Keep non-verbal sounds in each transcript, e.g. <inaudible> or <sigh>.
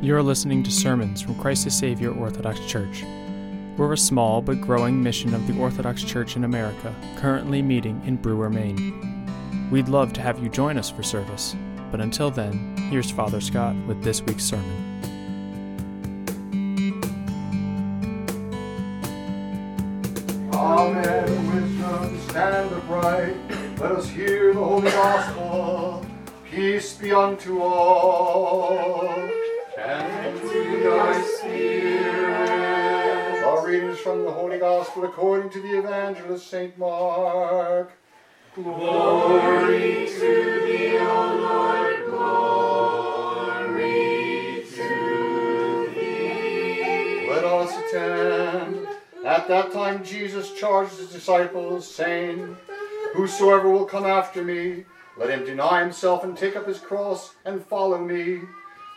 You are listening to sermons from Christ the Savior Orthodox Church. We're a small but growing mission of the Orthodox Church in America, currently meeting in Brewer, Maine. We'd love to have you join us for service, but until then, here's Father Scott with this week's sermon. Amen. Wisdom, stand upright. Let us hear the holy gospel. Peace be unto all. From the Holy Gospel according to the Evangelist St. Mark. Glory to thee, O Lord, glory to thee. Let us attend. At that time Jesus charged his disciples, saying, Whosoever will come after me, let him deny himself and take up his cross and follow me.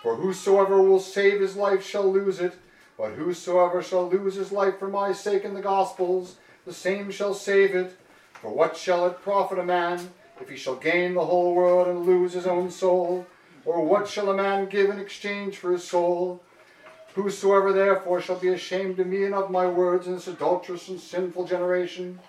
For whosoever will save his life shall lose it, but whosoever shall lose his life for my sake in the Gospels, the same shall save it. For what shall it profit a man if he shall gain the whole world and lose his own soul? Or what shall a man give in exchange for his soul? Whosoever therefore shall be ashamed of me and of my words in this adulterous and sinful generation,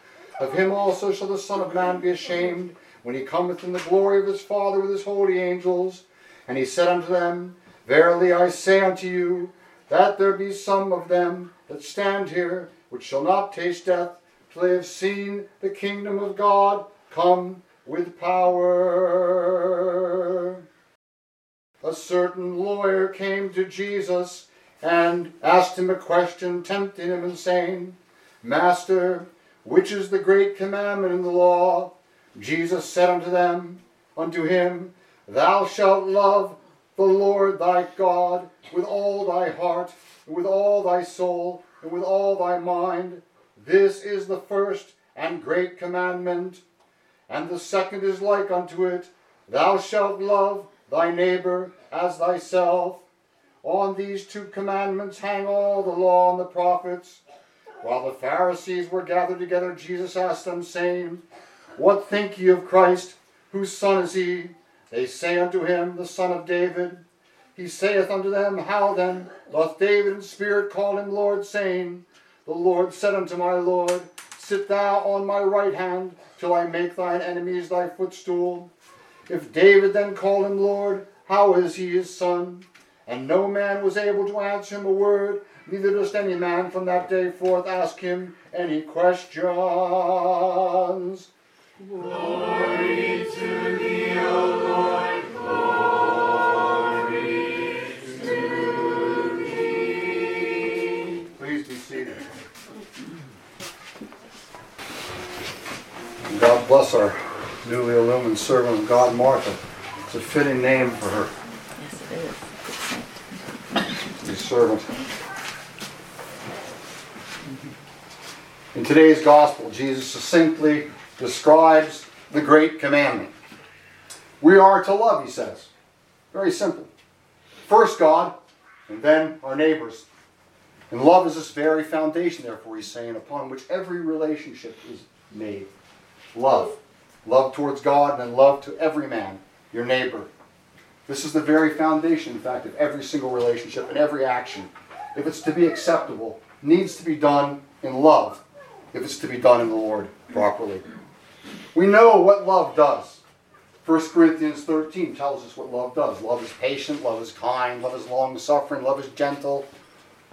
of him also shall the Son of Man be ashamed when he cometh in the glory of his Father with his holy angels. And he said unto them, Verily I say unto you, that there be some of them that stand here which shall not taste death till they have seen the kingdom of God come with power. A certain lawyer came to Jesus and asked him a question, tempting him and saying, Master, which is the great commandment in the law? Jesus said unto them, unto him, Thou shalt love the Lord thy God with all thy heart, and with all thy soul, and with all thy mind. This is the first and great commandment. And the second is like unto it, Thou shalt love thy neighbor as thyself. On these two commandments hang all the law and the prophets. While the Pharisees were gathered together, Jesus asked them, saying, What think ye of Christ? Whose son is he? They say unto him, The son of David. He saith unto them, How then doth David in spirit call him Lord, saying, The Lord said unto my Lord, Sit thou on my right hand, till I make thine enemies thy footstool. If David then call him Lord, how is he his son? And no man was able to answer him a word, neither does any man from that day forth ask him any questions. Glory to servant of God, Martha. It's a fitting name for her. Yes, it is. His servant. In today's gospel, Jesus succinctly describes the great commandment. We are to love, he says. Very simple. First God, and then our neighbors. And love is this very foundation, therefore, he's saying, upon which every relationship is made. Love. Love towards God, and then love to every man, your neighbor. This is the very foundation, in fact, of every single relationship and every action. If it's to be acceptable, needs to be done in love, if it's to be done in the Lord properly. We know what love does. 1 Corinthians 13 tells us what love does. Love is patient, love is kind, love is long suffering, love is gentle,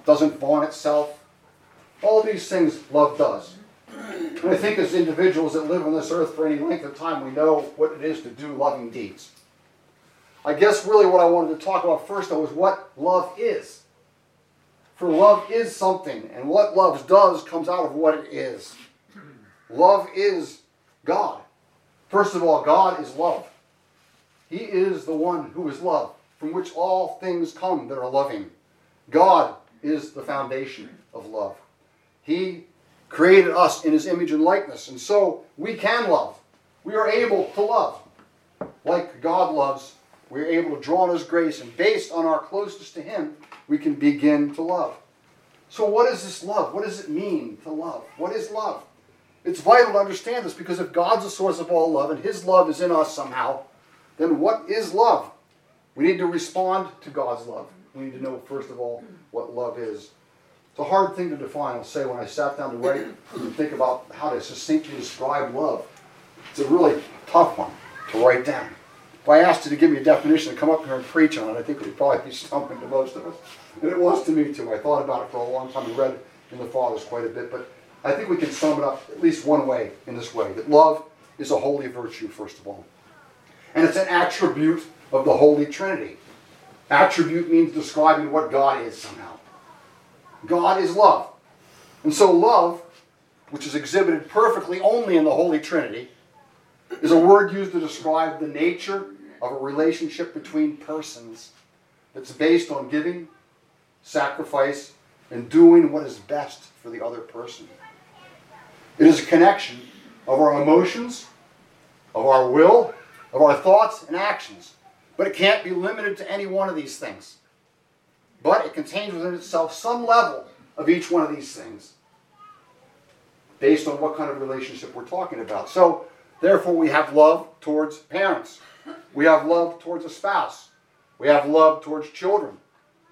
doesn't vaunt itself. All these things love does. I think as individuals that live on this earth for any length of time, we know what it is to do loving deeds. I guess really what I wanted to talk about first, though, is what love is. For love is something, and what love does comes out of what it is. Love is God. First of all, God is love. He is the one who is love, from which all things come that are loving. God is the foundation of love. He created us in his image and likeness, and so we can love. We are able to love. Like God loves, we're able to draw on his grace, and based on our closeness to him, we can begin to love. So, what is this love? What does it mean to love? What is love? It's vital to understand this because if God's the source of all love and his love is in us somehow, then what is love? We need to respond to God's love. we need to know, first of all, what love is. It's a hard thing to define. I'll say when I sat down to write and think about how to succinctly describe love, it's a really tough one to write down. If I asked you to give me a definition and come up here and preach on it, I think it would probably be <laughs> stumping to most of us. And it was to me too. I thought about it for a long time and read in the Fathers quite a bit. But I think we can sum it up at least one way in this way that love is a holy virtue, first of all. And it's an attribute of the Holy Trinity. Attribute means describing what God is somehow. God is love. And so, love, which is exhibited perfectly only in the Holy Trinity, is a word used to describe the nature of a relationship between persons that's based on giving, sacrifice, and doing what is best for the other person. It is a connection of our emotions, of our will, of our thoughts and actions. But it can't be limited to any one of these things. But it contains within itself some level of each one of these things based on what kind of relationship we're talking about. So, therefore, we have love towards parents, we have love towards a spouse, we have love towards children,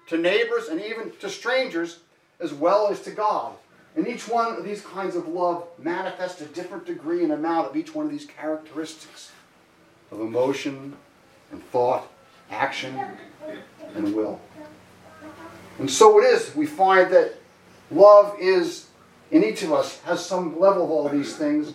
to neighbors, and even to strangers, as well as to God. And each one of these kinds of love manifests a different degree and amount of each one of these characteristics of emotion and thought, action, and will. And so it is, we find that love is, in each of us, has some level of all these things.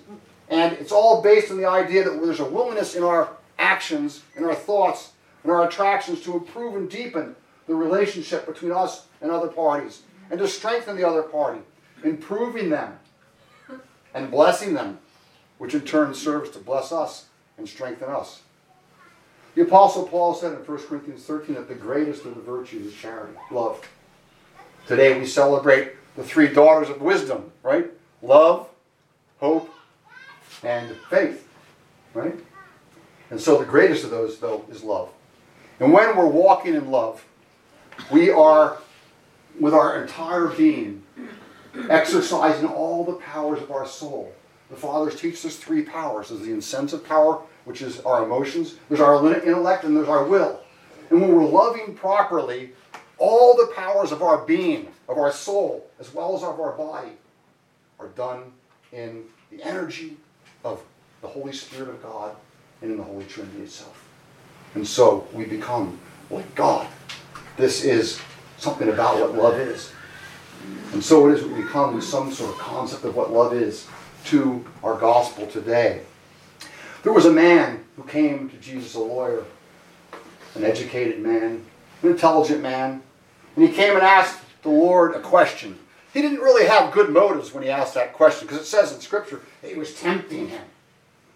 And it's all based on the idea that there's a willingness in our actions, in our thoughts, in our attractions to improve and deepen the relationship between us and other parties, and to strengthen the other party, improving them and blessing them, which in turn serves to bless us and strengthen us. The Apostle Paul said in 1 Corinthians 13 that the greatest of the virtues is charity, love. Today we celebrate the three daughters of wisdom, right? Love, hope, and faith, right? And so the greatest of those, though, is love. And when we're walking in love, we are, with our entire being, exercising all the powers of our soul. The Fathers teach us three powers. There's the incentive power, which is our emotions. There's our intellect, and there's our will. And when we're loving properly, all the powers of our being, of our soul, as well as of our body, are done in the energy of the Holy Spirit of God and in the Holy Trinity itself. And so we become like God. This is something about what love is. And so it is we come with some sort of concept of what love is to our gospel today. There was a man who came to Jesus, a lawyer, an educated man, an intelligent man, and he came and asked the Lord a question. He didn't really have good motives when he asked that question because it says in Scripture that he was tempting him,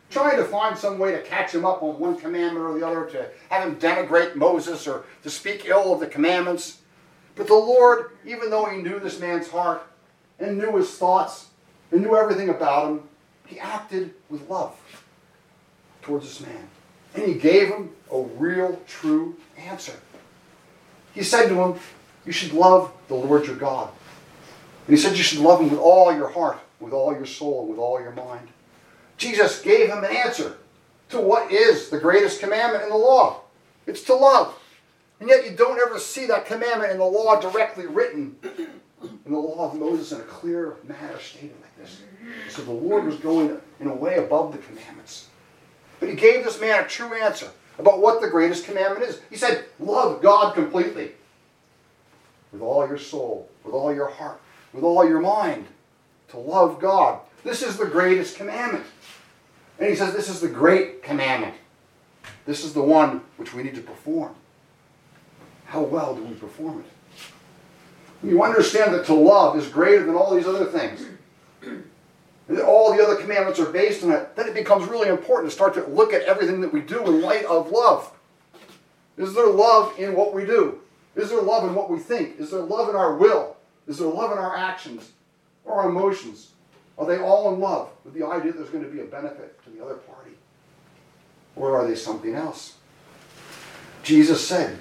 trying to find some way to catch him up on one commandment or the other, to have him denigrate Moses or to speak ill of the commandments. But the Lord, even though he knew this man's heart and knew his thoughts and knew everything about him, he acted with love towards this man. And he gave him a real, true answer. He said to him, You should love the Lord your God. And he said, You should love him with all your heart, with all your soul, with all your mind. Jesus gave him an answer to what is the greatest commandment in the law it's to love. And yet you don't ever see that commandment in the law directly written in the law of Moses in a clear manner stated like this. So the Lord was going in a way above the commandments. But he gave this man a true answer about what the greatest commandment is. He said, Love God completely. With all your soul, with all your heart, with all your mind. To love God. This is the greatest commandment. And he says, This is the great commandment. This is the one which we need to perform. How well do we perform it? You understand that to love is greater than all these other things. All the other commandments are based on it. Then it becomes really important to start to look at everything that we do in light of love. Is there love in what we do? Is there love in what we think? Is there love in our will? Is there love in our actions or our emotions? Are they all in love with the idea that there's going to be a benefit to the other party? Or are they something else? Jesus said,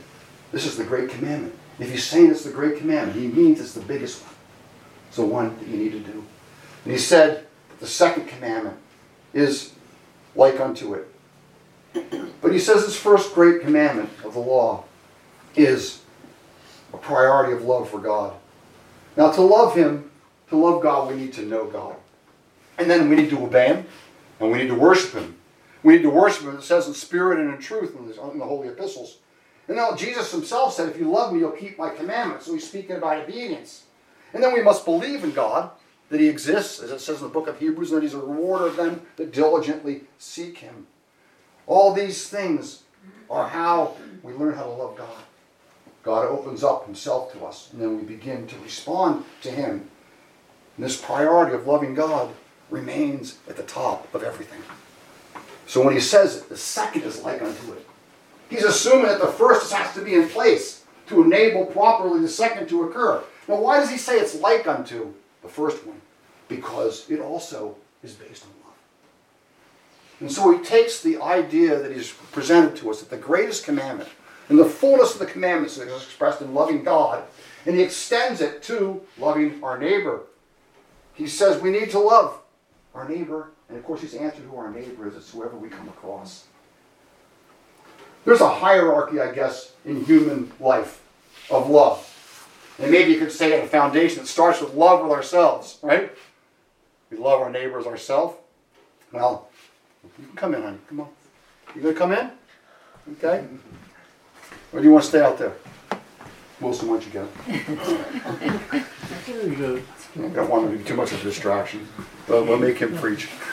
This is the great commandment. If he's saying it's the great commandment, he means it's the biggest one. It's the one that you need to do. And he said, The second commandment is like unto it. But he says this first great commandment of the law is a priority of love for God. Now, to love Him, to love God, we need to know God. And then we need to obey Him, and we need to worship Him. We need to worship Him, it says in spirit and in truth in the, in the holy epistles. And now Jesus Himself said, If you love me, you'll keep my commandments. So He's speaking about obedience. And then we must believe in God, that He exists, as it says in the book of Hebrews, and that He's a rewarder of them that diligently seek Him. All these things are how we learn how to love God. God opens up Himself to us, and then we begin to respond to Him. And this priority of loving God remains at the top of everything. So when He says it, the second is like unto it. He's assuming that the first has to be in place to enable properly the second to occur. Now, why does He say it's like unto the first one? Because it also is based on love. And so he takes the idea that he's presented to us that the greatest commandment and the fullness of the commandments is expressed in loving God, and he extends it to loving our neighbor. He says we need to love our neighbor, and of course, his answer to our neighbor is it's whoever we come across. There's a hierarchy, I guess, in human life of love. And maybe you could say at a foundation that starts with love with ourselves, right? We love our neighbors ourselves. Well, you can come in, honey. Come on. You gonna come in? Okay. Or do you want to stay out there? Wilson, why don't you go? <laughs> I don't want to be too much of a distraction. But we'll make him preach. <laughs>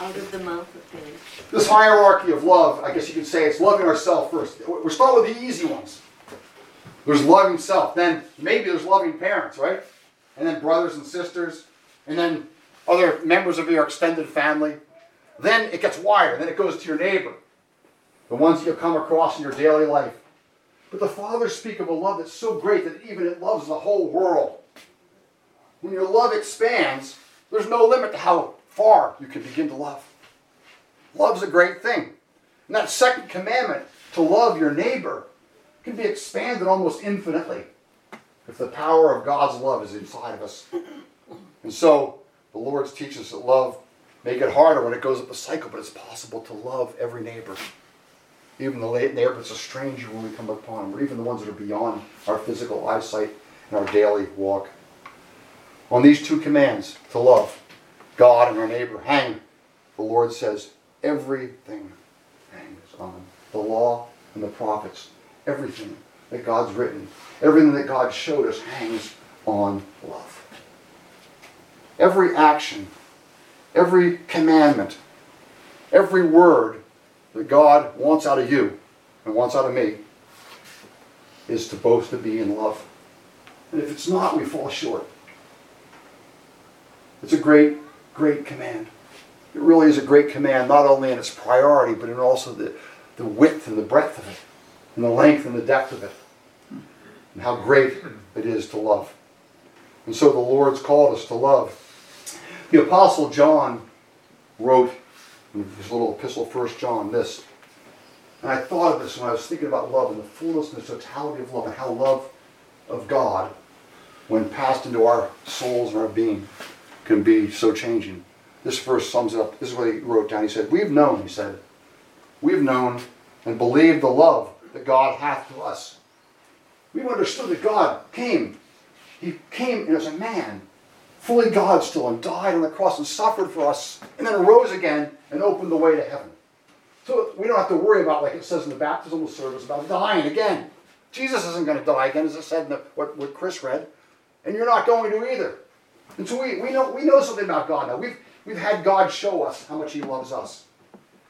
Out of the mouth of babes. This hierarchy of love, I guess you could say it's loving ourselves first. We're starting with the easy ones. There's loving self. Then maybe there's loving parents, right? And then brothers and sisters. And then other members of your extended family. Then it gets wider. Then it goes to your neighbor. The ones you come across in your daily life. But the fathers speak of a love that's so great that even it loves the whole world. When your love expands, there's no limit to how far you can begin to love. Love's a great thing. And that second commandment, to love your neighbor, can be expanded almost infinitely if the power of God's love is inside of us. And so the Lord's teaches that love may get harder when it goes up the cycle, but it's possible to love every neighbor. Even the neighbor that's a stranger when we come upon them, or even the ones that are beyond our physical eyesight in our daily walk. On these two commands, to love God and our neighbor, hang, the Lord says, everything hangs on the law and the prophets. Everything that God's written, everything that God showed us hangs on love. Every action, every commandment, every word that God wants out of you and wants out of me is supposed to be in love. And if it's not, we fall short. It's a great, great command. It really is a great command, not only in its priority, but in also the, the width and the breadth of it, and the length and the depth of it, and how great it is to love. And so the Lord's called us to love. The Apostle John wrote in his little epistle, First John, this. And I thought of this when I was thinking about love and the fullness and the totality of love and how love of God, when passed into our souls and our being, can be so changing. This verse sums it up. This is what he wrote down. He said, We've known, he said, we've known and believed the love that God hath to us. We've understood that God came. He came as a man, fully God still, and died on the cross and suffered for us, and then arose again and opened the way to heaven. So we don't have to worry about, like it says in the baptismal service, about dying again. Jesus isn't going to die again, as I said in the, what, what Chris read, and you're not going to either. And so we, we, know, we know something about God now. We've, we've had God show us how much He loves us.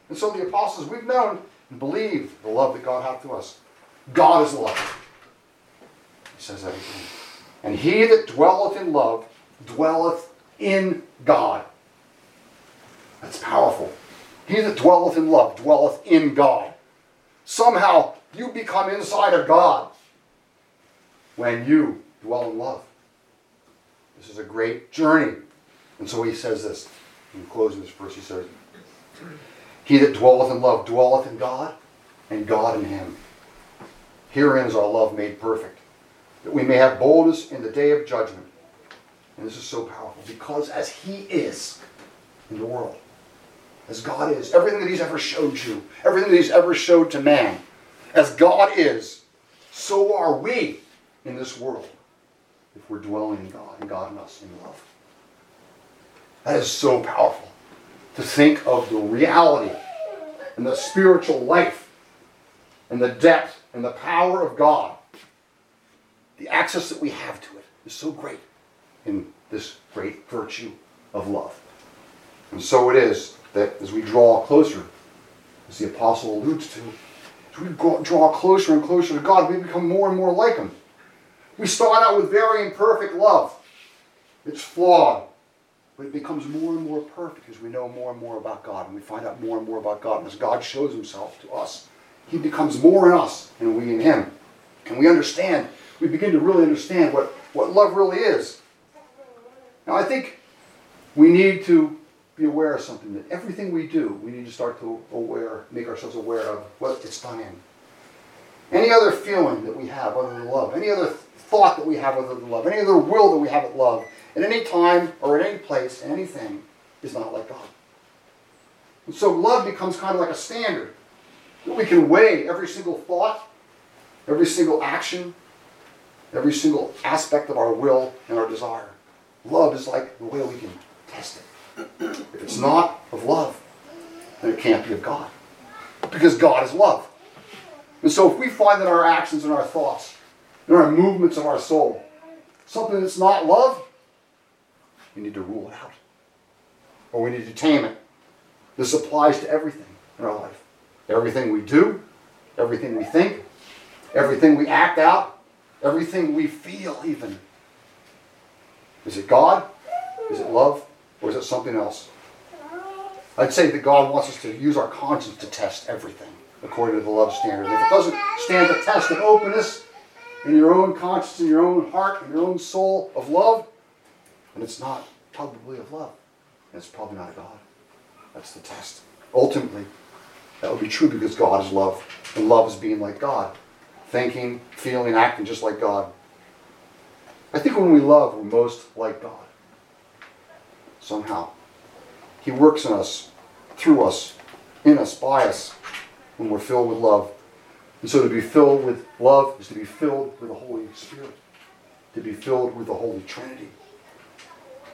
And so the apostles, we've known and believed the love that God hath to us. God is love. He says that. And he that dwelleth in love dwelleth in God. That's powerful. He that dwelleth in love dwelleth in God. Somehow you become inside of God when you dwell in love. This is a great journey. And so he says this, in closing this verse, he says, He that dwelleth in love dwelleth in God, and God in him. Herein is our love made perfect, that we may have boldness in the day of judgment. And this is so powerful, because as he is in the world, as God is, everything that he's ever showed you, everything that he's ever showed to man, as God is, so are we in this world if we're dwelling in God and God in us in love. That is so powerful to think of the reality and the spiritual life and the depth and the power of God. The access that we have to it is so great in this great virtue of love. And so it is that as we draw closer, as the apostle alludes to, as we draw closer and closer to God, we become more and more like Him. We start out with very imperfect love. It's flawed, but it becomes more and more perfect as we know more and more about God and we find out more and more about God. And as God shows Himself to us, He becomes more in us and we in Him. And we understand, we begin to really understand what, what love really is. Now, I think we need to be aware of something that everything we do, we need to start to aware, make ourselves aware of what it's done in. Any other feeling that we have other than love, any other thought that we have other than love, any other will that we have at love, at any time or at any place, anything is not like God. And so love becomes kind of like a standard we can weigh every single thought, every single action, every single aspect of our will and our desire. Love is like the way we can test it. If it's not of love, then it can't be of God. Because God is love. And so if we find that our actions and our thoughts and our movements of our soul, something that's not love, we need to rule it out. Or we need to tame it. This applies to everything in our life. Everything we do, everything we think, everything we act out, everything we feel even. Is it God? Is it love? Or is it something else? I'd say that God wants us to use our conscience to test everything according to the love standard. If it doesn't stand the test of openness in your own conscience, in your own heart, in your own soul of love, then it's not probably of love. And it's probably not a God. That's the test. Ultimately, that would be true because God is love. And love is being like God. Thinking, feeling, acting just like God. I think when we love, we're most like God somehow. He works in us, through us, in us, by us, when we're filled with love. And so to be filled with love is to be filled with the Holy Spirit, to be filled with the Holy Trinity.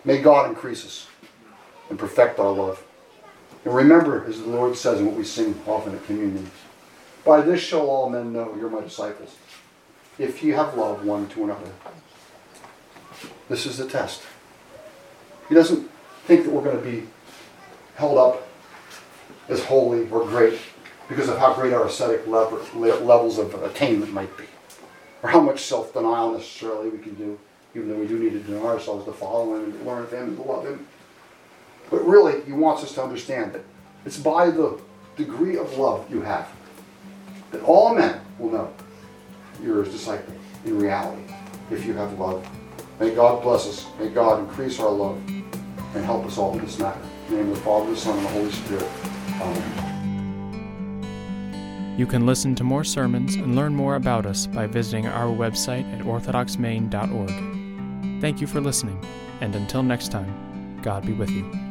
May God increase us and perfect our love. And remember, as the Lord says in what we sing often at communion, by this shall all men know you're my disciples, if you have love one to another. This is the test. He doesn't think that we're going to be held up as holy or great because of how great our ascetic levels of attainment might be, or how much self denial necessarily we can do, even though we do need to deny ourselves to follow Him and to learn of Him and to love Him. But really, He wants us to understand that it's by the degree of love you have that all men will know you're His disciple in reality if you have love. May God bless us. May God increase our love and help us all in this matter. In the name of the Father, the Son, and the Holy Spirit. Amen. You can listen to more sermons and learn more about us by visiting our website at orthodoxmaine.org. Thank you for listening, and until next time, God be with you.